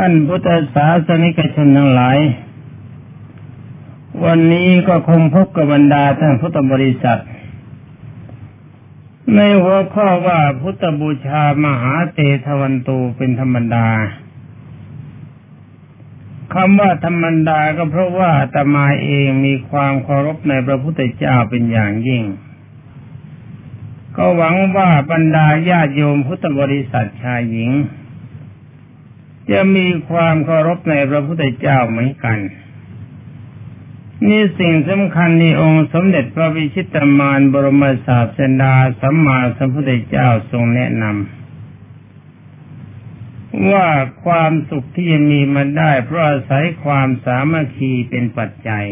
ท่านพุทธศาสนิกชนทั้งหลาย วันนี้ก็คงพบกับบรรดาท่านพุทธบริษัท ในหัวข้อว่าพุทธบูชามหาเตทวันตูเป็นธรรมดาคำว่าธรรมดาก็เพราะว่าตมาเองมีความเคารพในพระพุทธเจ้าเป็นอย่างยิ่ง ก็หวังว่าบรรดาญาโยมพุทธบริษัทชายหญิง จะมีความเคารพในพระพุทธเจ้าเหมือนกัน นี่สิ่งสำคัญในองค์สมเด็จพระวิชิตมารบรมศาสดาสัมมาสัมพุทธเจ้าทรงแนะนำว่าความสุขที่จะมีมาได้ เพราะอาศัยความสามัคคีเป็นปัจจัย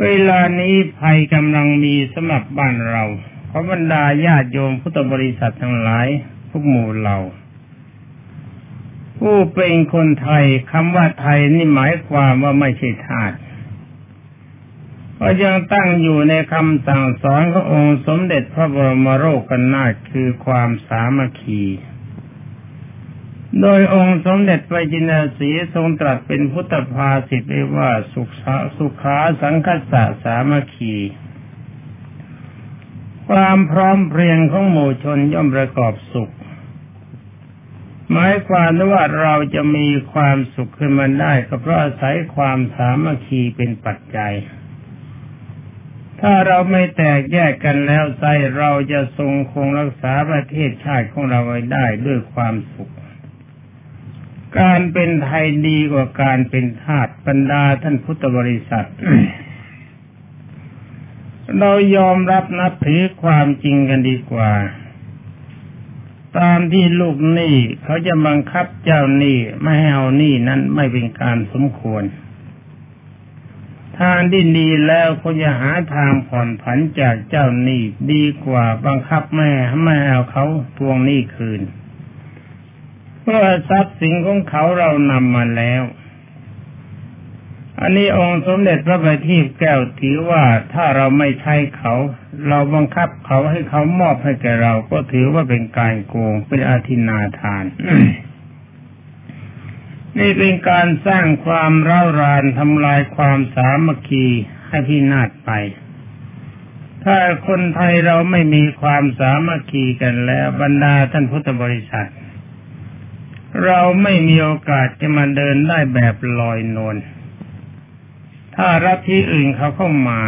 เวลานี้ภัยกำลังมีสำหรับบ้านเรา ขอบรรดาญาติโยมพุทธบริษัททั้งหลายทุกหมู่เหล่า ผู้เป็นคนไทยคำว่าไทยนี่หมายความว่าไม่ใช่ทาสก็ยังตั้งอยู่ในคำสั่งสอนขององค์สมเด็จพระบรมโรกนาคือความสามัคคี โดยองค์สมเด็จพระจินสีทรงตรัสเป็นพุทธภาษิตไว้ว่าสุขสุขาสังคสะสามัคคี ความพร้อมเพรียงของหมู่ชนย่อมประกอบสุข หมายความว่าเราจะมีความสุขขึ้นมาได้ก็เพราะอาศัยความสามัคคีเป็นปัจจัย ถ้าเราไม่แตกแยกกันแล้วใจเราจะทรงคงรักษาประเทศชาติของเราไว้ได้ด้วยความสุข การเป็นไทยดีกว่าการเป็นทาสบรรดาท่านพุทธบริษัทเรายอมรับนับถือความจริงกันดีกว่า ตามที่ลูกหนี้เขาจะบังคับเจ้าหนี้ไม่ให้เอาหนี้นั้นไม่เป็นการสมควร ทางที่ดีแล้วเขาจะหาทางผ่อนผันจากเจ้าหนี้ดีกว่าบังคับแม่ไม่เอาเขาทวงหนี้คืน เพราะทรัพย์สินของเขาเรานำมาแล้ว อันนี้องค์สมเด็จพระบัณฑิตแก้วถือว่าถ้าเราไม่ใช้เขา เราบังคับเขาให้เขามอบให้แก่เราก็ถือว่าเป็นการโกงเป็นอาทินาทาน นี่เป็นการสร้างความร้าวรานทำลายความสามัคคีให้พินาศไป ถ้าคนไทยเราไม่มีความสามัคคีกันแล้ว บรรดาท่านพุทธบริษัท เราไม่มีโอกาสจะมาเดินได้แบบลอยนวล ถ้ารัฐที่อื่นเขาเข้ามา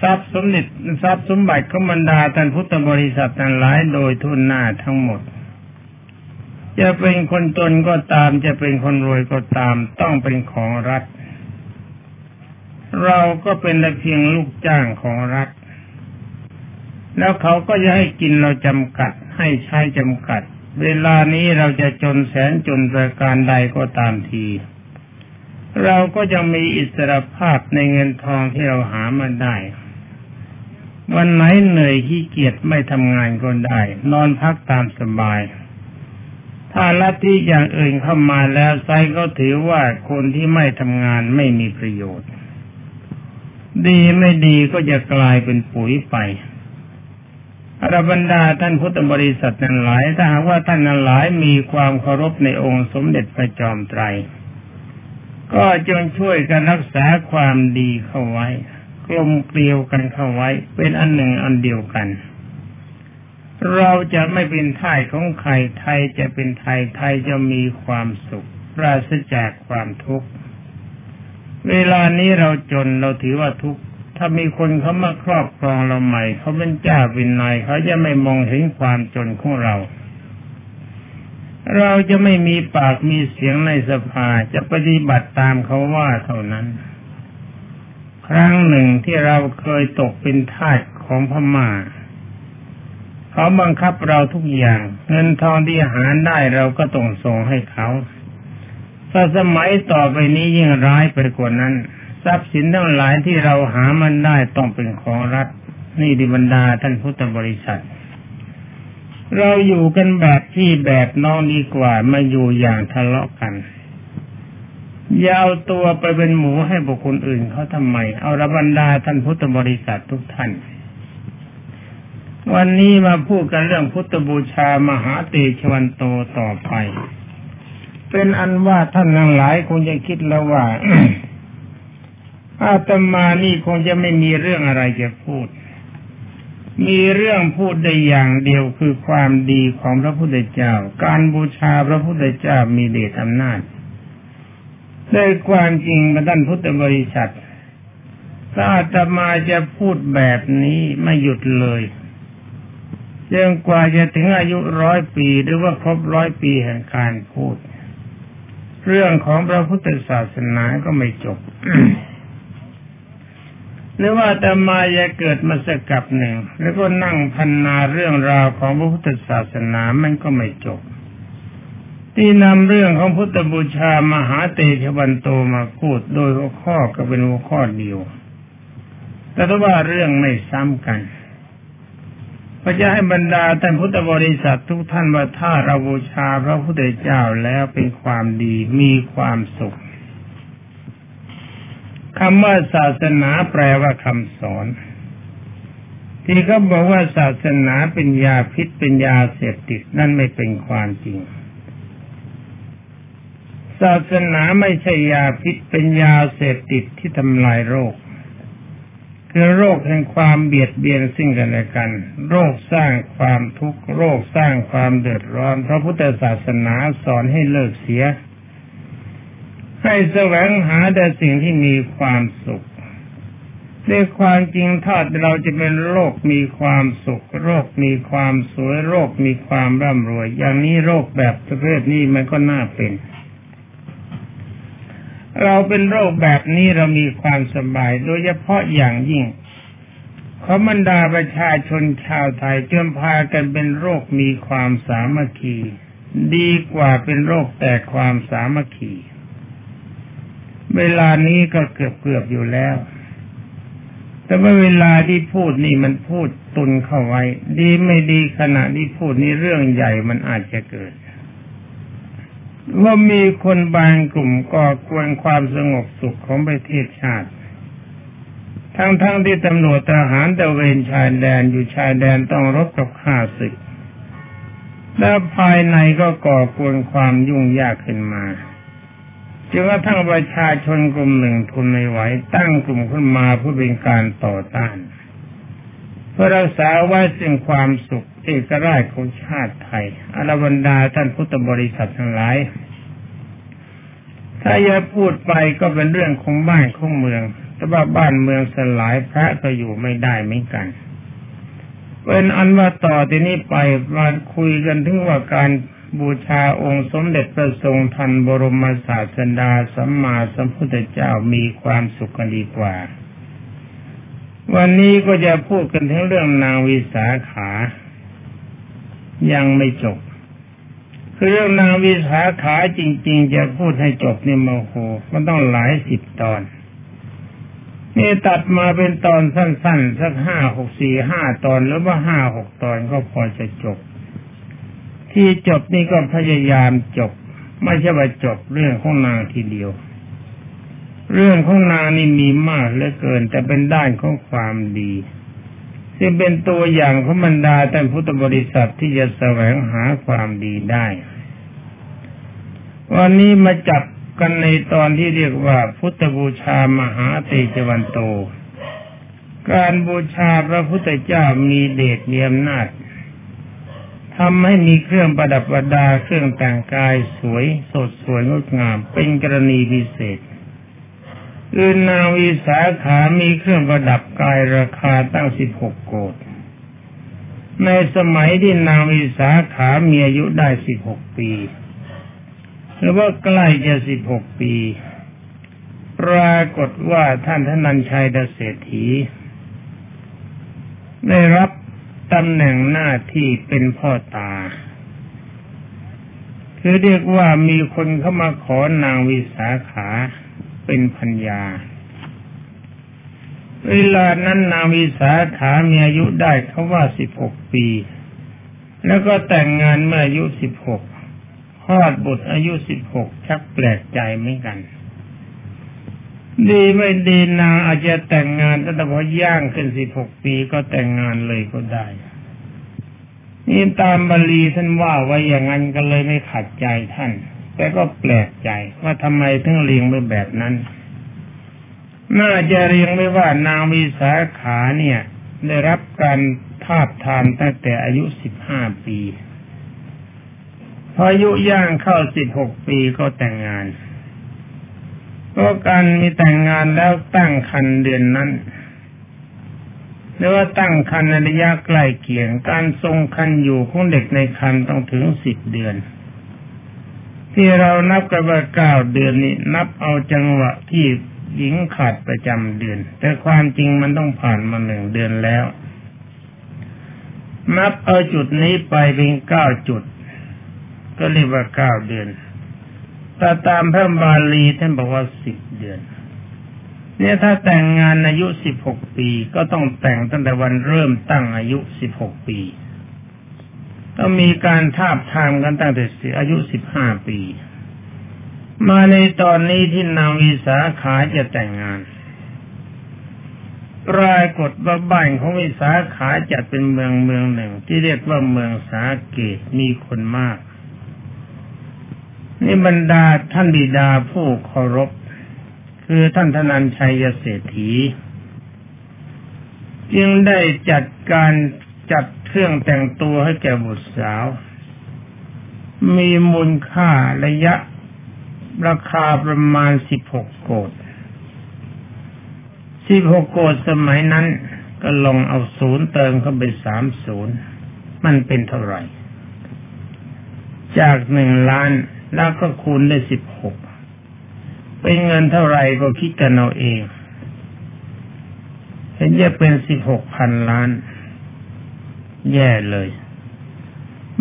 ทรัพย์สมเด็จทรัพย์สมบัติของบรรดาท่านพุทธบริษัททั้งหลายโดยทุนหน้าทั้งหมด จะเป็นคนจนก็ตามจะเป็นคนรวยก็ตามต้องเป็นของรัฐ เราก็เป็นแต่เพียงลูกจ้างของรัฐ แล้วเขาก็จะให้กินเราจำกัด ให้ใช้จำกัด เวลานี้เราจะจนแสนจนประการใดก็ตามที เราก็จะมีอิสรภาพในเงินทองที่เราหามาได้ วันไหนเหนื่อยขี้เกียจไม่ทำงานก็ได้ นอนพักตามสบาย ถ้าลัทธิอย่างอื่นเข้ามาแล้วไซก็ถือว่าคนที่ไม่ทำงานไม่มีประโยชน์ ดีไม่ดีก็จะกลายเป็นปุ๋ยไปอรบรรดาท่านพุทธบริษัทนั้นหลายถ้าหากว่าท่านนั้นหลายมีความเคารพในองค์สมเด็จพระจอมไตร ก็จงช่วยกันรักษาความดีเข้าไว้ กลมเกลียวกันเข้าไว้ เป็นอันหนึ่งอันเดียวกัน เราจะไม่เป็นไทยของใครไทยจะเป็นไทยไทยจะมีความสุขปราศจากความทุกข์เวลานี้เราจนเราถือว่าทุกข์ถ้ามีคนเขามาครอบครองเราใหม่เขาเป็นเจ้าเป็นนายเขาจะไม่มองเห็นความจนของเรา เราจะไม่มีปากมีเสียงในสภาจะปฏิบัติตามเขาว่าเท่านั้น ครั้งหนึ่งที่เราเคยตกเป็นทาสของพมา่าเขาบังคับเราทุกอย่าง เงินทองที่หาได้เราก็ต้องส่งให้เขาถ้าสมัยต่อไปนี้ยิ่งร้ายไปกว่านั้น ทรัพย์สินทั้งหลายที่เราหามันได้ต้องเป็นของรัฐ นี่ดิบรรดาท่านพุทธบริษัท เราอยู่กันแบบที่แบบน้องดีกว่ามาอยู่อย่างทะเลาะกันอย่าวตัวไปเป็นหมูให้บุคคลอื่นเขาทำไม เอาระบรรดาท่านพุทธบริษัททุกท่าน วันนี้มาพูดกันเรื่องพุทธบูชามหาเตชวันโตต่อไป เป็นอันว่าท่านทั้งหลายคงจะคิดแล้วว่าอาตมานี่คงจะไม่มีเรื่องอะไรจะพูด มีเรื่องพูดได้อย่างเดียวคือความดีของพระพุทธเจ้า การบูชาพระพุทธเจ้ามีเดชอำนาจด้ความจริงมาท่านพุทธบริษัทถ้าอาตมาจะพูดแบบนี้ไม่หยุดเลยจนกว่าจะถึงอายุร้อยปีหรือว่าครบร้อยปีแห่งการพูด เรื่องของพระพุทธศาสนาก็ไม่จบ หรือว่าแต่มาจะเกิดมาสักกับหนึ่ง แล้วก็นั่งพันนาเรื่องราวของพระพุทธศาสนามันก็ไม่จบ ที่นำเรื่องของพุทธบูชามหาเตชวันโตมาพูดโดยหัวข้อก็เป็นหัวข้อเดียว แต่ถ้าว่าเรื่องไม่ซ้ำกันก็จะให้บรรดาท่านพุทธบริษัททุกท่านว่าถ้าเราบูชาพระพุทธเจ้าแล้วเป็นความดีมีความสุข คำว่าศาสนาแปลว่าคำสอน ที่เขาบอกว่าศาสนาเป็นยาพิษเป็นยาเสพติดนั่นไม่เป็นความจริง ศาสนาไม่ใช่ยาพิษเป็นยาเสพติดที่ทำลายโรค คือโรคแห่งความเบียดเบียนซึ่งกันและกัน โรคสร้างความทุกข์โรคสร้างความเดือดร้อนพระพุทธศาสนาสอนให้เลิกเสีย ให้แสวงหาแต่สิ่งที่มีความสุขในความจริงถ้าเราจะเป็นโรคมีความสุข โรคมีความสวยโรคมีความร่ำรวย อย่างนี้โรคแบบประเภทนี้มันก็น่าเป็น เราเป็นโรคแบบนี้เรามีความสบาย โดยเฉพาะอย่างยิ่งขอบรรดาประชาชนชาวไทยจนพากันเป็นโรคมีความสามัคคี ดีกว่าเป็นโรคแต่ความสามัคคี เวลานี้ก็เกือบเกือบอยู่แล้ว แต่ว่าเวลาที่พูดนี่มันพูดตุนเข้าไว้ ดีไม่ดีขณะที่พูดนี่เรื่องใหญ่มันอาจจะเกิด ว่ามีคนบางกลุ่มก่อกวนความสงบสุขของประเทศชาติ ทั้งๆทที่ตำรวจทหารตะเวนชายแดนอยู่ชายแดนต้องรบกับข้าศึกและภายในก็ก่อกวนความยุ่งยากขึ้นมา จนกระทั่งประชาชนกลุ่มหนึ่งทนไม่ไหว ตั้งกลุ่มขึ้นมาเพื่อเป็นการต่อต้าน เพื่อรักษาไว้ซึ่งความสุขเอกราชของชาติไทยอรบรรดาท่านพุทธบริษัททั้งหลาย ถ้าอย่าพูดไปก็เป็นเรื่องของบ้านของเมือง แต่ว่าบ้านเมืองสลายพระก็อยู่ไม่ได้เหมือนกันเป็นอันว่าต่อที่นี้ไปมาคุยกันถึงว่าการ บูชาองค์สมเด็จพระทรงทันบรมศาสดาสัมมาสัมพุทธเจ้ามีความสุขกันดีกว่า วันนี้ก็จะพูดกันถึงเรื่องนางวิสาขา ยังไม่จบ คือเรื่องนางวิสาขาจริง ๆ จะพูดให้จบนี่โมโหมันต้องหลายสิบตอนนี่ตัดมาเป็นตอนสั้น ๆ สักห้าหกสี่ห้าตอนหรือว่าห้าหกตอนก็พอจะจบ ที่จบนี่ก็พยายามจบ ไม่ใช่ว่าจบเรื่องของนางทีเดียว เรื่องของนางนี่มีมากเหลือเกิน แต่เป็นด้านของความดีซึ่งเป็นตัวอย่างของบรรดาท่านพุทธบริษัทที่จะแสวงหาความดีได้ วันนี้มาจับกันในตอนที่เรียกว่าพุทธบูชามหาเตจวันโต การบูชาพระพุทธเจ้ามีเดชมีอำนาจ ทำให้มีเครื่องประดับประดาเครื่องแต่งกายสวยสดสวยงดงาม เป็นกรณีพิเศษคือนนางวิสาขามีเครื่องประดับกายราคาตั้งสิบหกโกดในสมัยที่นางวิสาขามีอายุได้สิบหกปี หรือว่าใกล้จะสิบหกปี ปรากฏว่าท่านทนันชัยเดเศรษฐีได้รับ ตำแหน่งหน้าที่เป็นพ่อตา คือเรียกว่ามีคนเข้ามาขอนางวิสาขาเป็นพัญญา เวลานั้นนางวิสาขามีอายุได้เขาว่าสิบหกปี แล้วก็แต่งงานเมื่ออายุสิบหกคลอดบุตรอายุสิบหกชักแปลกใจเหมือนกัน ดีไม่ดีนางอาจจะแต่งงานแต่พอย่างขึ้นสิบหกปีก็แต่งงานเลยก็ได้ นี่ตามบาลีท่านว่าไว้อย่างนั้นก็เลยไม่ขัดใจท่านแกก็แปลกใจว่าทำไมถึงเรียงไปแบบนั้น น่าจะเรียงไม่ว่านางวิสาขาเนี่ย ได้รับการทาบทามตั้งแต่อายุสิบห้าปี พออายุย่างเข้าสิบหกปีก็แต่งงาน ก็การมีแต่งงานแล้วตั้งคันเดือนนั้นหรือว่าตั้งคันในระยะใกล้เคียง การทรงคันอยู่ของเด็กในคันต้องถึงสิบเดือน ที่เรานับกันว่าเก้าเดือนนี้นับเอาจังหวะที่หญิงขาดประจำเดือน แต่ความจริงมันต้องผ่านมาหนึ่งเดือนแล้ว นับเอาจุดนี้ไปเป็นเก้าจุด ก็เรียกว่าเก้าเดือน แต่ตามพระบาลีท่านบอกว่าสิบเดือน เนี่ยถ้าแต่งงานอายุสิบหกปีก็ต้องแต่งตั้งแต่วันเริ่มตั้งอายุสิบหกปีต้องมีการทาบทามกันตั้งแต่อายุสิบห้าปี มาในตอนนี้ที่นางวิสาขาจะแต่งงานปรากฏว่าบ้านของวิสาขาจัดเป็นเมืองเมืองหนึ่ง ที่เรียกว่าเมืองสาเกตมีคนมาก นี่บรรดาท่านบิดาผู้เคารพ คือท่านธนันชัยเศรษฐี จึงได้จัดการจัดเครื่องแต่งตัวให้แก่บุตรสาว มีมูลค่าระยะราคาประมาณสิบหกโกดสิบหกโกดสมัยนั้นก็ลองเอาศูนย์เติมเข้าไปสามศูนย์ มันเป็นเท่าไหร่ จากหนึ่งล้าน แล้วก็คูณได้สิบหกเป็นเงินเท่าไหร่ก็คิดกันเอาเองเห็นจะเป็นสิบหกพันล้าน แย่เลย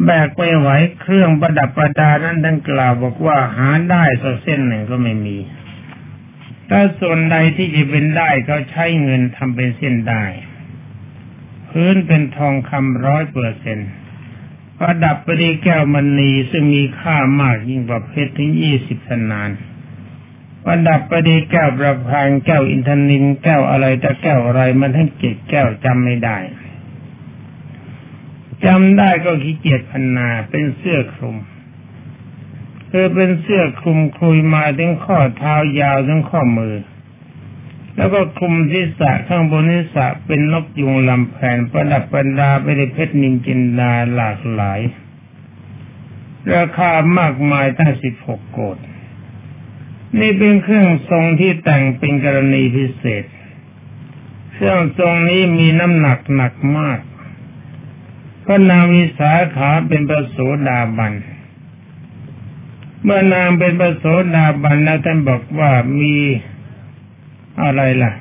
แบกไปไหวเครื่องประดับประดานั้นดังกล่าวบอกว่าหาได้สักเส้นหนึ่งก็ไม่มี ถ้าส่วนใดที่จะเป็นได้ก็ใช้เงินทำเป็นเส้นได้ พื้นเป็นทองคำร้อยเปอร์เซ็นต์ ประดับปด้วยแก้วมณีซึ่งมีค่ามากยิ่งกว่าเพชรถึงยี่สิบสนานประดับปด้วยแก้วประพานแก้วอินทนินแก้วอะไรแต่แก้วอะไรมันทั้งเจ็ดแก้วจำไม่ได้จำได้ก็ขี้เกียจพันนาเป็นเสื้อคลุมคือเป็นเสื้อคลุมคุยมาถึงข้อเท้ายาวถึงข้อมือ แล้วก็คลุมศีรษะข้างบนศีรษะเป็นนกยุงลำแผนประดับประดาไปด้วยเพชรนินจินดาหลากหลาย ราคามากมายตั้งสิบหกโกดนี่เป็นเครื่องทรงที่แต่งเป็นกรณีพิเศษ เครื่องทรงนี้มีน้ำหนักหนักมากพระนางวิสาขาเป็นประโสดาบัน เมื่อนางเป็นประโสดาบันแล้วท่านบอกว่ามี อะไรล่ะ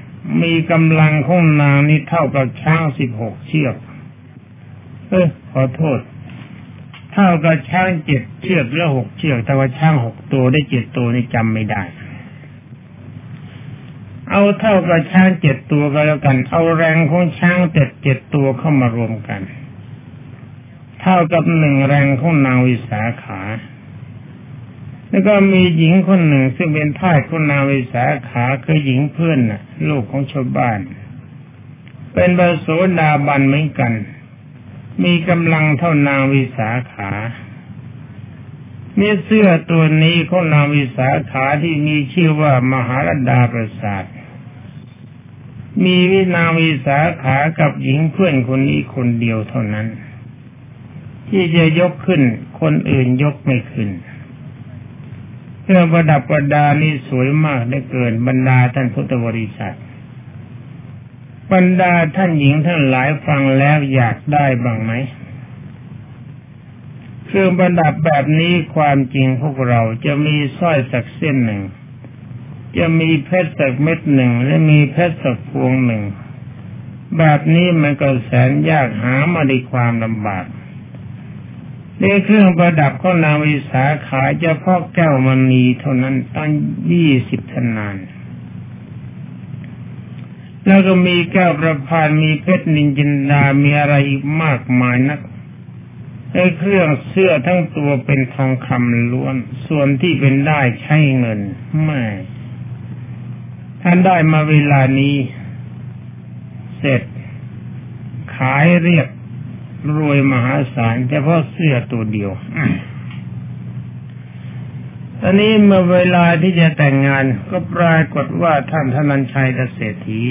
มีกำลังของนางนี่เท่ากับช้างสิบหกเชือก เออขอโทษ เท่ากับช้างเจ็ดเชือกแล้วหกเชือก แต่ว่าช้างหกตัวได้เจ็ดตัวนี่จำไม่ได้ เอาเท่ากับช้างเจ็ดตัวก็แล้วกัน เอาแรงของช้างเจ็ดเจ็ดตัวเข้ามารวมกัน เท่ากับหนึ่งแรงของนางวิสาขา แล้วก็มีหญิงคนหนึ่งซึ่งเป็นทาสคุณนาวิสาขาคือหญิงเพื่อนน่ะ ลูกของชาวบ้าน เป็นบาโสดาบันเหมือนกัน มีกำลังเท่านางวิสาขามีเสื้อตัวนี้ของนางวิสาขาที่มีชื่อว่ามหาลดาประสาท มีวินางวิสาขากับหญิงเพื่อนคนนี้คนเดียวเท่านั้น ที่จะยกขึ้นคนอื่นยกไม่ขึ้น เครื่องประดับประดานี่สวยมากได้เกินบรรดาท่านพุทธบริษัท บรรดาท่านหญิงท่านหลายฟังแล้วอยากได้บ้างไหมเครื่องประดับแบบนี้ความจริงพวกเราจะมีสร้อยสักเส้นหนึ่ง จะมีเพชรสักเม็ดหนึ่งและมีเพชรสักพวงหนึ่ง แบบนี้มันก็แสนยากหามาด้วยความลำบาก ในเครื่องประดับของนางวิสาขาจะพาะแก้วมณีเท่านั้นตั้งยี่สิบทนาน แล้วก็มีแก้วประพานมีเพชรนินจินดา มีอะไรอีกมากมายนักในเครื่องเสื้อทั้งตัวเป็นทองคำล้วน ส่วนที่เป็นได้ใช้เงินไม่ท่านได้มาเวลานี้ เสร็จ ขายเรียบ รวยมหาศาลเฉพาะเสื้อตัวเดียวตอนนี้เมื่อเวลาที่จะแต่งงานก็ปรากฏว่าท่านธนัญชัยเศรษฐี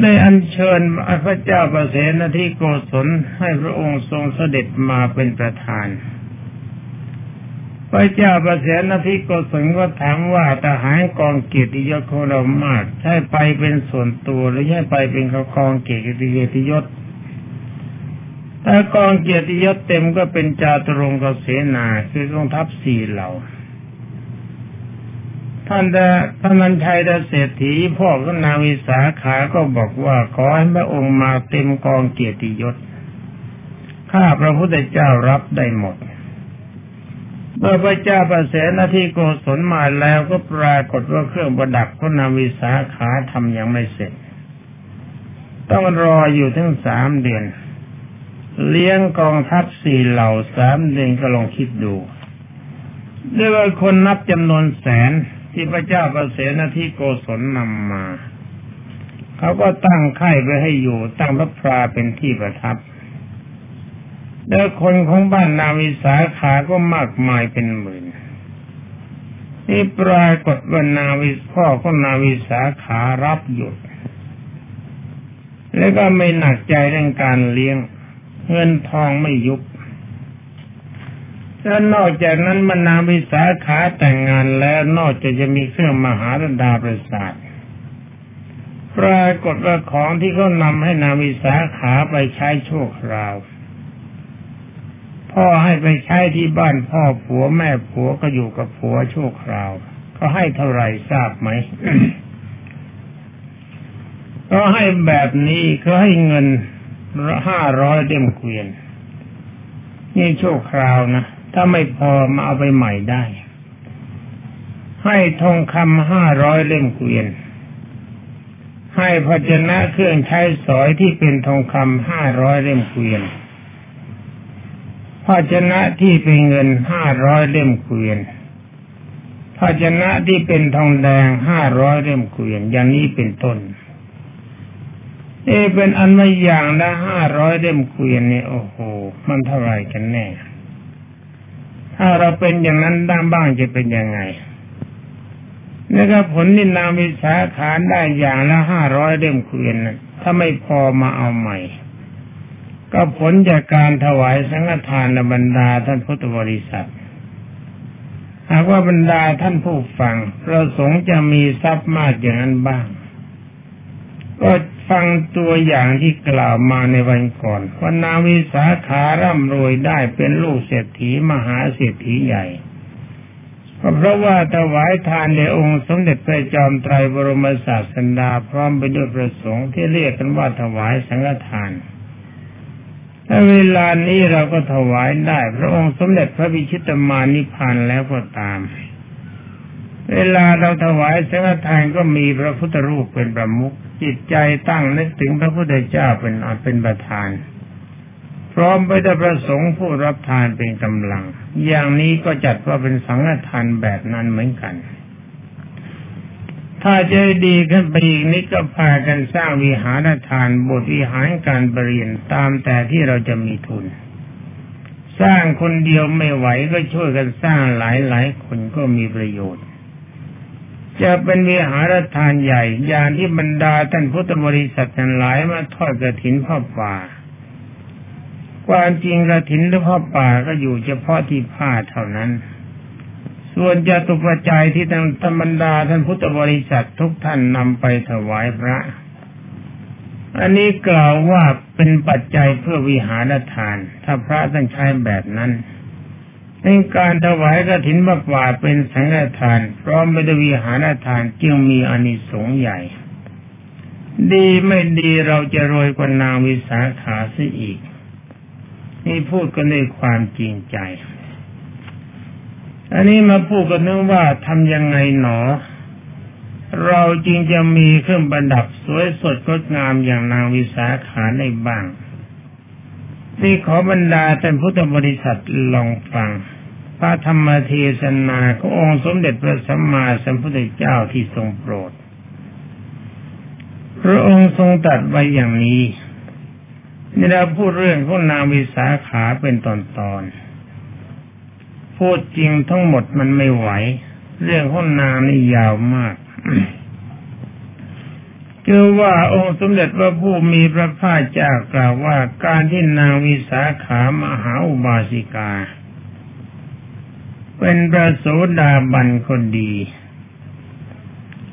ได้อัญเชิญพระเจ้าประเสนที่โกศลให้พระองค์ทรงเสด็จมาเป็นประธาน พระเจ้าประเสนที่โกศลก็ถามว่าทหารกองเกียรติยศของเรามาก ใช่ไปเป็นส่วนตัวหรือใช่ไปเป็นกองเกียรติยศ ถ้ากองเกียรติยศเต็มก็เป็นจาตุรงกเสนาคือกองทัพสี่เหล่า ท่านแต่ท่านันชัยดเศรษฐีพ่อก็นาวิสาขาก็บอกว่าขอให้พระองค์มาเต็มกองเกียรติยศข้าพระพุทธเจ้ารับได้หมด เมื่อพระเจ้าประเสนาที่โกศลมาแล้วก็ปรากฏว่าเครื่องประดับพระนาวิสาขาทำยังไม่เสร็จ ต้องรออยู่ถึงสามเดือน เลี้ยงกองทัพสี่เหล่าสามเดือนก็ลองคิดดูเรียกว่าคนนับจำนวนแสนที่พระเจ้าประเสนาที่โกศลนำมา เขาก็ตั้งค่ายไว้ให้อยู่ ตั้งพระพราเป็นที่ประทับแล้วคนของบ้านนาวิสาขาก็มากมายเป็นหมื่นนี่ปรากฏว่านาวิพ่อของนาวิสาขารับหยุด แล้วก็ไม่หนักใจเรื่องการเลี้ยง เงินทองไม่ยุบแล้วนอกจากนั้นมนาวิสาขาแต่งงานแล้วนอกจากจะมีเครื่องมหาดาประสาทปรากฏว่าของที่เขานำให้นาวิสาขาไปใช้ชั่วคราว พ่อให้ไปใช้ที่บ้านพ่อผัวแม่ผัวก็อยู่กับผัวชั่วคราวเขาให้เท่าไหร่ทราบไหมก็ให้แบบนี้เขาให้เงิน ห้าร้อยเล่มเกวียน นี่โชคคราวนะ ถ้าไม่พอมาเอาไปใหม่ได้ ให้ทองคำห้าร้อยเล่มเกวียน ให้ภาชนะเครื่องใช้สอยที่เป็นทองคำห้าร้อยเล่มเกวียนภาชนะที่เป็นเงินห้าร้อยเล่มเกวียนภาชนะที่เป็นทองแดงห้าร้อยเล่มเกวียนอย่างนี้เป็นต้น เอเป็นอันไม่อย่างละห้าร้อยเล่มเกวียนเนี่ยโอ้โห มันเท่าไรกันแน่ ถ้าเราเป็นอย่างนั้นด้านบ้างจะเป็นยังไงนี่ก็ผลนินาวิสาขานได้อย่างละห้าร้อยเล่มเกวียนถ้าไม่พอมาเอาใหม่ ก็ผลจากการถวายสังฆทานบรรดาท่านพุทธบริษัทหากว่าบรรดาท่านผู้ฟังประสงค์จะมีทรัพย์มากอย่างนั้นบ้าง ก็ ฟังตัวอย่างที่กล่าวมาในวันก่อนว่านาวิสาขาร่ำรวยได้เป็นลูกเศรษฐีมหาเศรษฐีใหญ่ก็เพราะว่าถวายทานในองค์สมเด็จพระจอมไตรบรมศาสดาพร้อมไปด้วยประสงค์ที่เรียกกันว่าถวายสังฆทานถ้าเวลานี้เราก็ถวายได้ พระองค์สมเด็จพระบิชิตมานิพพานแล้วก็ตาม เวลาเราถวายสังฆทานก็มีพระพุทธรูปเป็นประมุขจิตใจตั้งนึกถึงพระพุทธเจ้าเป็นอเป็นประธาน พร้อมไปด้วยประสงค์ผู้รับทานเป็นกำลัง อย่างนี้ก็จัดว่าเป็นสังฆทานแบบนั้นเหมือนกัน ถ้าจะดีขึ้นไปอีกนี้ก็พากันสร้างวิหารทานบทวิหารการบริเรียนตามแต่ที่เราจะมีทุน สร้างคนเดียวไม่ไหวก็ช่วยกันสร้างหลายหลายคนก็มีประโยชน์ จะเป็นวิหารทานใหญ่อย่างที่บรรดาท่านพุทธบริษัททั้งหลายมาทอดกระถินพ่อป่า ความจริงกระถินหรือพ่อป่าก็อยู่เฉพาะที่ผ้าเท่านั้น ส่วนจะตุปัจจัยที่ทางธรรมดาท่านพุทธบริษัททุกท่านนำไปถวายพระ อันนี้กล่าวว่าเป็นปัจจัยเพื่อวิหารทาน ถ้าพระต้องใช้แบบนั้น ในการถวายกฐินบักวาเป็นสังฆทาน พร้อมไปด้วยวิหารทานจึงมีอานิสงส์ใหญ่ ดีไม่ดีเราจะรวยกว่านางวิสาขาซะอีก นี่พูดกันด้วยความจริงใจ อันนี้มาพูดกันนึกว่าทำยังไงหนอ เราจริงจะมีเครื่องประดับสวยสดงดงามอย่างนางวิสาขาในบ้าง นี่ขอบรรดาท่านพุทธบริษัทลองฟัง พระธรรมเทศนาขององค์สมเด็จพระสัมมาสัมพุทธเจ้าที่ทรงโปรด พระองค์ทรงตัดไว้อย่างนี้นี่เราพูดเรื่องของนางวิสาขาเป็นตอนตอนพูดจริงทั้งหมดมันไม่ไหว เรื่องของนางนี่ยาวมาก คือว่าองค์สมเด็จพระผู้มีพระภาคเจ้ากล่าวว่าการที่นางวิสาขามหาอุบาสิกา เป็นประโสดาบันคนดี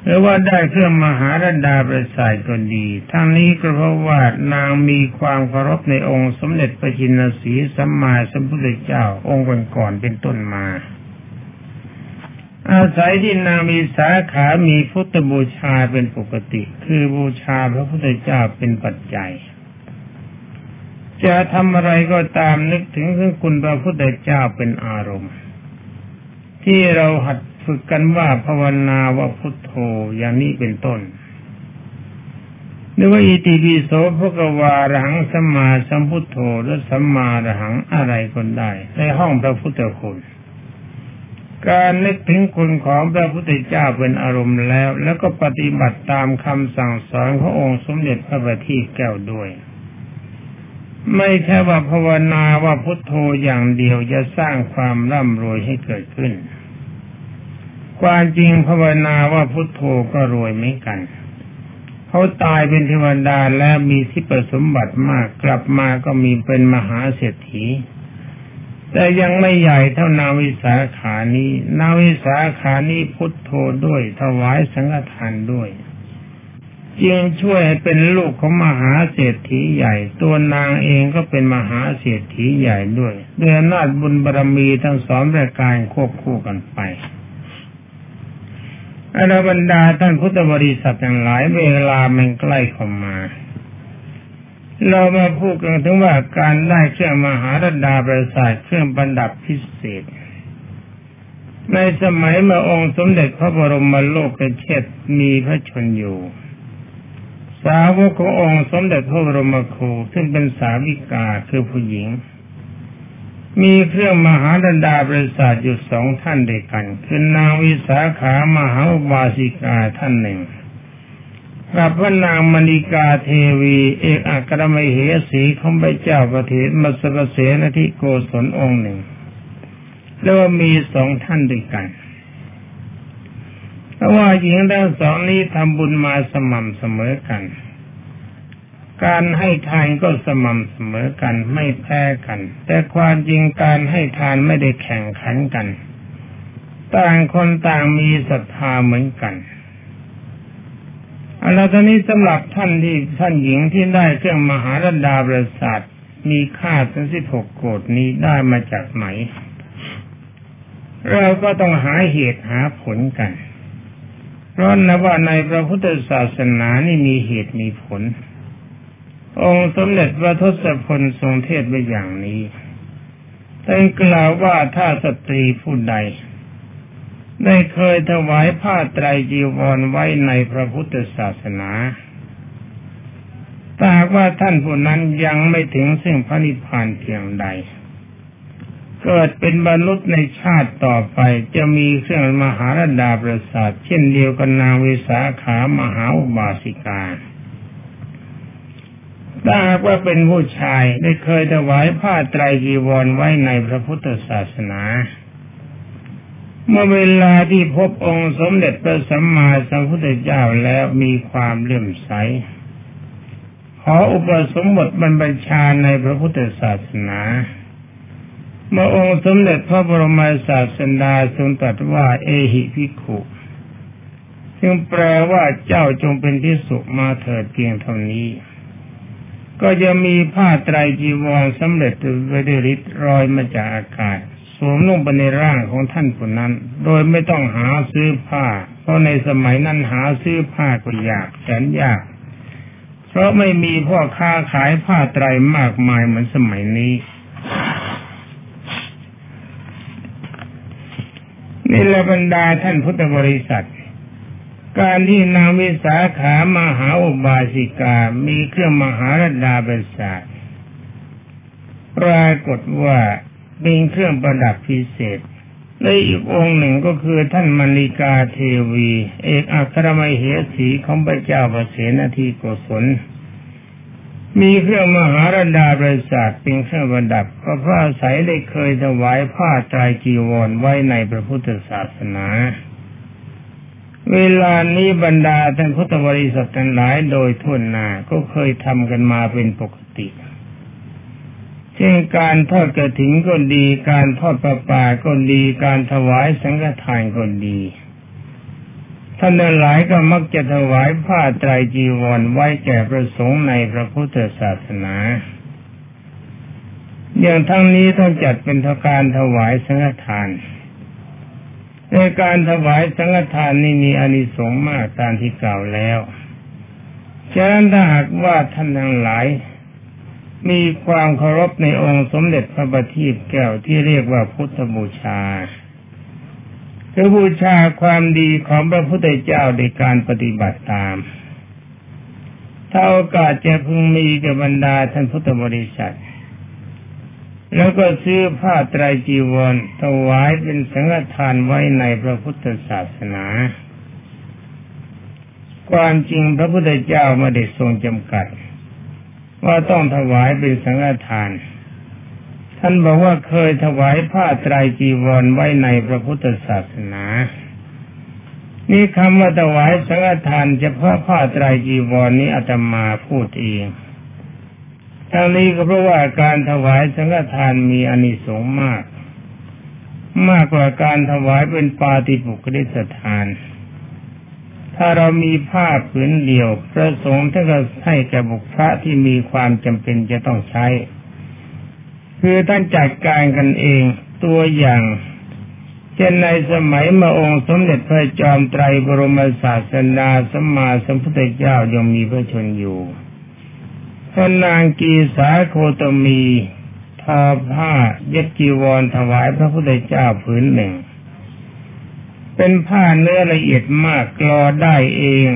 หรือว่าได้เครื่องมหาราดาประสาทก็ดี ทั้งนี้ก็เพราะว่านางมีความเคารพในองค์สมเด็จพระจินสีสัมมาสัมพุทธเจ้าองค์ก่อนเป็นต้นมา อาศัยที่นางมีสาขามีพุทธบูชาเป็นปกติ คือบูชาพระพุทธเจ้าเป็นปัจจัย จะทำอะไรก็ตามนึกถึงคุณพระพุทธเจ้าเป็นอารมณ์ ที่เราหัดฝึกกันว่าภาวนาว่าพุทโธอย่างนี้เป็นต้นหรือว่าอิติปิโสพระกวาหังสัมมาสัมพุทโธหรือสัมมาระหังอะไรก็ได้ ในห้องพระพุทธคุณ การนึกถึงคุณของพระพุทธเจ้าเป็นอารมณ์แล้ว แล้วก็ปฏิบัติตามคำสั่งสอนขององค์สมเด็จพระบัณฑิตแก้วด้วย ไม่ใช่ว่าภาวนาว่าพุทโธอย่างเดียวจะสร้างความร่ำรวยให้เกิดขึ้น ความจริงภาวนาว่าพุทโธก็รวยเหมือนกันเขาตายเป็นเทวดาแล้วมีที่ประสมบัติมากกลับมาก็มีเป็นมหาเศรษฐี แต่ยังไม่ใหญ่เท่านาวิสาขานี้ นาวิสาขานี้พุทโธด้วยถวายสังฆทานด้วยจึงช่วยเป็นลูกของมหาเศรษฐีใหญ่ ตัวนางเองก็เป็นมหาเศรษฐีใหญ่ด้วยด้วยอำนาจบุญบารรมีทั้งสองประการควบคู่กันไปอรบรรดาท่านพุทธบริษัททั้งหลายเวลามันใกล้เข้ามา เรามาพูดกันถึงว่าการได้เครื่องมหาราดาประสาทเครื่องบรรดับพิเศษ ในสมัยเมื่อองค์สมเด็จพระบรมโลกเชษมีพระชนอยู่ สาวกขององค์สมเด็จพระบรมครูซึ่งเป็นสาวิกาคือผู้หญิง มีเครื่องมหาดดาบริษัทอยู่สองท่านด้วยกัน คือนางวิสาขามหาบาสิกาท่านหนึ่ง กับพระนางมณีกาเทวี เอกอัครมเหสีของพระเจ้าประเทศมัสกเสนทิโกศลองค์หนึ่ง แล้วมีสองท่านด้วยกันเพราะว่าหญิงทั้งสองนี้ทำบุญมาสม่ำเสมอกัน การให้ทานก็สม่ำเสมอกันไม่แพ้กัน แต่ความจริงการให้ทานไม่ได้แข่งขันกัน ต่างคนต่างมีศรัทธาเหมือนกัน เอาละตอนนี้สำหรับท่านที่ท่านหญิงที่ได้เครื่องมหารดาประสาทมีค่าถึงสิบหกโกดนี้ได้มาจากไหน เราก็ต้องหาเหตุหาผลกันเพราะนะว่าในพระพุทธศาสนานี่มีเหตุมีผล องค์สมเด็จพระทศพลทรงเทศไว้อย่างนี้ท่กล่าวว่าถ้าสตรีผู้ใด ได้เคยถวายผ้าไตรจีวรไว้ในพระพุทธศาสนาถ้าว่าท่านผู้นั้นยังไม่ถึงซึ่งพระนิพพานเพียงใด เกิดเป็นบรรลุในชาติต่อไปจะมีเครื่องมหาราดาประสาท เช่นเดียวกับนางวิสาขามหาอุบาสิกาถ้าหากว่าเป็นผู้ชายได้เคยถวายผ้าไตรจีวรไว้ในพระพุทธศาสนา เมื่อเวลาที่พบองค์สมเด็จพระสัมมาสัมพุทธเจ้าแล้วมีความเลื่อมใส ขออุปสมบทบรรพชาในพระพุทธศาสนาเมื่อองค์สมเด็จพระบรมศาสดาทรงตรัสว่า เอหิพิขุซึ่งแปลว่าเจ้าจงเป็นที่สุมาเถิดเพียงเท่านี้ ก็จะมีผ้าไตรจีวรสำเร็จไว้ด้วยฤทธิ์รอยมาจากอากาศ สวมลงไปในร่างของท่านผู้นั้น โดยไม่ต้องหาซื้อผ้า เพราะในสมัยนั้นหาซื้อผ้าก็ยากแสนยาก เพราะไม่มีพ่อค้าขายผ้าไตรมากมายเหมือนสมัยนี้ นี่ละบรรดาท่านพุทธบริษัท การที่นางวิสาขามหาอุบาสิกา มีเครื่องมหาราดาเป็นศาสตร์ปรากฏว่า เป็นเครื่องประดับพิเศษและอีกองค์หนึ่งก็คือท่านมณีกาเทวี เอกอัครมเหสีของพระเจ้าประเสนทีโกศล มีเครื่องมหาราดาบริษัทเป็นเครื่องประดับก็พระอายได้เคยถวายผ้าตรายจีวรไว้ในพระพุทธศาสนา เวลานี้บรรดาท่านพุทธบริษัททั้งหลายโดยทั่วหน้าก็เคยทำกันมาเป็นปกติ เช่นการทอดกระถิ่นก็ดี การทอดประปาก็ดี การถวายสังฆทานก็ดี ท่านหลายก็มักจะถวายผ้าไตรจีวรไว้แก่ประสงค์ในพระพุทธศาสนาอย่างทั้งนี้ต้องจัดเป็นทการถวายสังฆทาน ในการถวายสังฆทานนี่มีอานิสงส์มากตามที่กล่าวแล้ว ฉะนั้นถ้าหากว่าท่านทั้งหลาย มีความเคารพในองค์สมเด็จพระบัณฑิตแก้วที่เรียกว่าพุทธบูชาคือบูชาความดีของพระพุทธเจ้าในการปฏิบัติตาม ถ้าโอกาสจะพึงมีกับบรรดาท่านพุทธบริษัท แล้วก็ซื้อผ้าไตรจีวรถวายเป็นสังฆทานไว้ในพระพุทธศาสนา ความจริงพระพุทธเจ้าไม่ได้ทรงจำกัด ว่าต้องถวายเป็นสังฆทาน ท่านบอกว่าเคยถวายผ้าไตรจีวรไว้ในพระพุทธศาสนา นี่คำว่าถวายสังฆทานเฉพาะผ้าไตรจีวรนี้อาตมาพูดเองทั้งนี้ก็เพราะว่าการถวายสังฆทานมีอานิสงส์มาก มากกว่าการถวายเป็นปาติปุกฤษทาน ถ้าเรามีผ้าผืนเดียวพระสงฆ์ท่านก็ให้แก่บุคคลที่มีความจำเป็นจะต้องใช้ คือท่านจัดการกันเองตัวอย่างเช่นในสมัยมาองค์สมเด็จพระจอมไตรบรมศาสดาสมมาสัมพุทธเจ้ายังมีพระชนอยู่พระนางกีสาโคตมีทอผ้าเย็บจีวรถวายพระพุทธเจ้าผืนหนึ่ง เป็นผ้าเนื้อละเอียดมากกรอได้เอง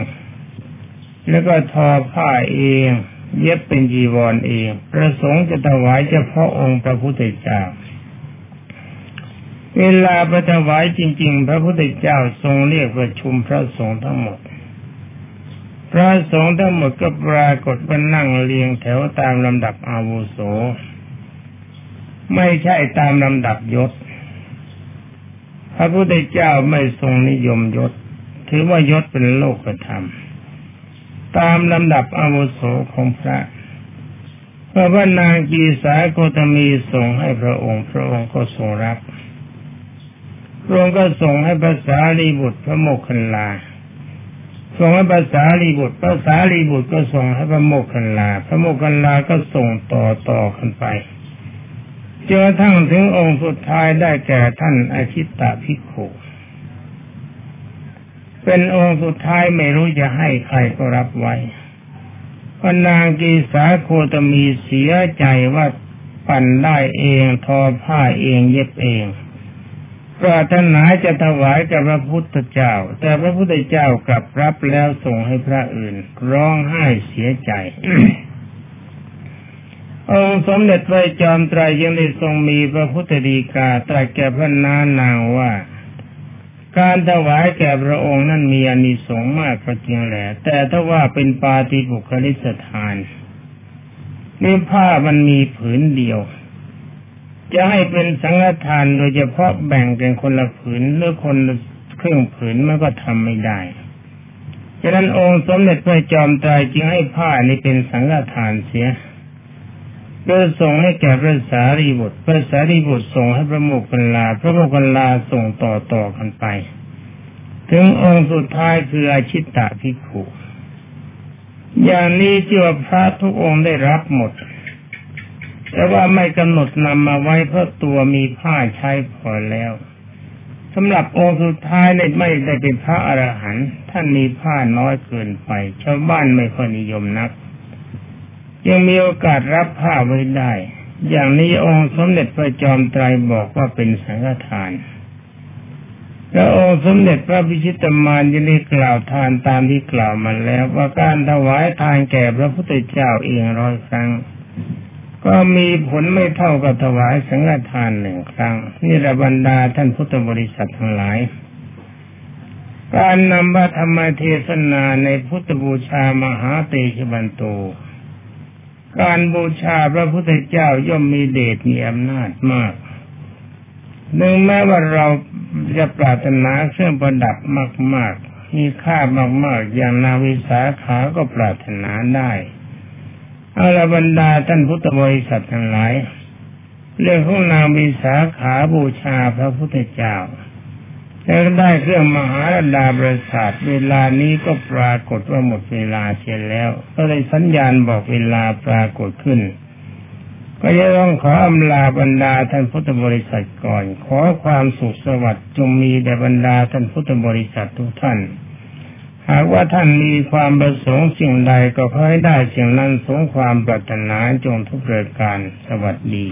แล้วก็ทอผ้าเอง เย็บเป็นจีวรเอง ประสงค์จะถวายเฉพาะองค์พระพุทธเจ้า เวลาประถวายจริง ๆ พระพุทธเจ้าทรงเรียกประชุมพระสงฆ์ทั้งหมด พระสงฆ์ทั้งหมดก็ปรากฏว่านั่งเรียงแถวตามลำดับอาวุโส ไม่ใช่ตามลำดับยศ พระพุทธเจ้าไม่ทรงนิยมยศ ถือว่ายศเป็นโลกธรรม ตามลำดับอาวุโสของพระเมื่อพระนางกีสาโกตมีส่งให้พระองค์ พระองค์ก็ทรงรับ พระองค์ก็ส่งให้ภาษาลีบุตรพระโมคคัลลาส่งให้ภาษาลีบุตรภาษาลีบุตรก็ส่งให้พระโมคคัลลา พระโมคคัลลาก็ส่งต่อต่อกันไป จนทั้งถึงองค์สุดท้ายได้แก่ท่านอาชิตตภิกขุเป็นองค์สุดท้ายไม่รู้จะให้ใครก็รับไว้พนางกีสาโคตมีเสียใจว่าปั่นได้เองทอผ้าเองเย็บเองปรารถนาจะถวายกับพระพุทธเจ้า แต่พระพุทธเจ้ากลับรับแล้วส่งให้พระอื่น ร้องไห้เสียใจ องค์สมเด็จพระจอมไตรยังได้ทรงมีพระพุทธดีกาตรัสแก่พระนานางว่า การถวายแก่พระองค์นั้นมีอานิสงส์มากก็จริงแหละแต่ถ้าว่าเป็นปาฏิบุคลิสถานนี่ผ้ามันมีผืนเดียว จะให้เป็นสังฆทานโดยเฉพาะแบ่งกันคนละผืนหรือคนละครึ่งผืนมันก็ทำไม่ได้ฉะนั้นองค์สมเด็จพระจอมไตรจึงให้ผ้านี้เป็นสังฆทานเสีย ก็ส่งให้แก่พระสารีบุตรพระสารีบุตรส่งให้พระโมกขันลา พระโมกขันลาส่งต่อต่อกันไป ถึงองค์สุดท้ายคืออาชิตตะพิขุอย่างนี้ที่ว่าพระทุกองค์ได้รับหมด แต่ว่าไม่กำหนดนำมาไว้เพราะตัวมีผ้าใช้พอแล้วสำหรับองค์สุดท้ายเนี่ยไม่ได้เป็นพระอรหันต์ท่านมีผ้าน้อยเกินไป ชาวบ้านไม่ค่อยนิยมนัก ยังมีโอกาสรับผ้าไว้ได้ อย่างนี้องค์สมเด็จพระจอมไตรบอกว่าเป็นสังฆทานแล้วองค์สมเด็จพระพิชิตมารยังได้กล่าวทานตามที่กล่าวมาแล้ว ว่าการถวายทานแก่พระพุทธเจ้าเองร้อยครั้ง ก็มีผลไม่เท่ากับถวายสังฆทานหนึ่งครั้ง นี่ระบรรดาท่านพุทธบริษัททั้งหลาย การนำพระธรรมเทศนาในพุทธบูชามหาเตชบันโต การบูชาพระพุทธเจ้าย่อมมีเดชมีอำนาจมากหนึ่งแม้ว่าเราจะปรารถนาเครื่องประดับมาก ๆ มีค่ามาก ๆ อย่างนาวิสาขาก็ปรารถนาได้อาลบรรดาท่านพุทธบริษัททั้งหลาย เรื่องของนางวิสาขาบูชาพระพุทธเจ้า แล้วได้เครื่องมหาดาประสาทเวลานี้ก็ปรากฏว่าหมดเวลาเสียแล้ว ก็เลยสัญญาณบอกเวลาปรากฏขึ้น ก็จะต้องขออำลาบรรดาท่านพุทธบริษัทก่อน ขอความสุขสวัสดิ์จงมีแด่บรรดาท่านพุทธบริษัททุกท่าน หากว่าท่านมีความประสงค์สิ่งใดก็ขอให้ได้สิ่งนั้นสงความปรารถนาจงทุกประการสวัสดี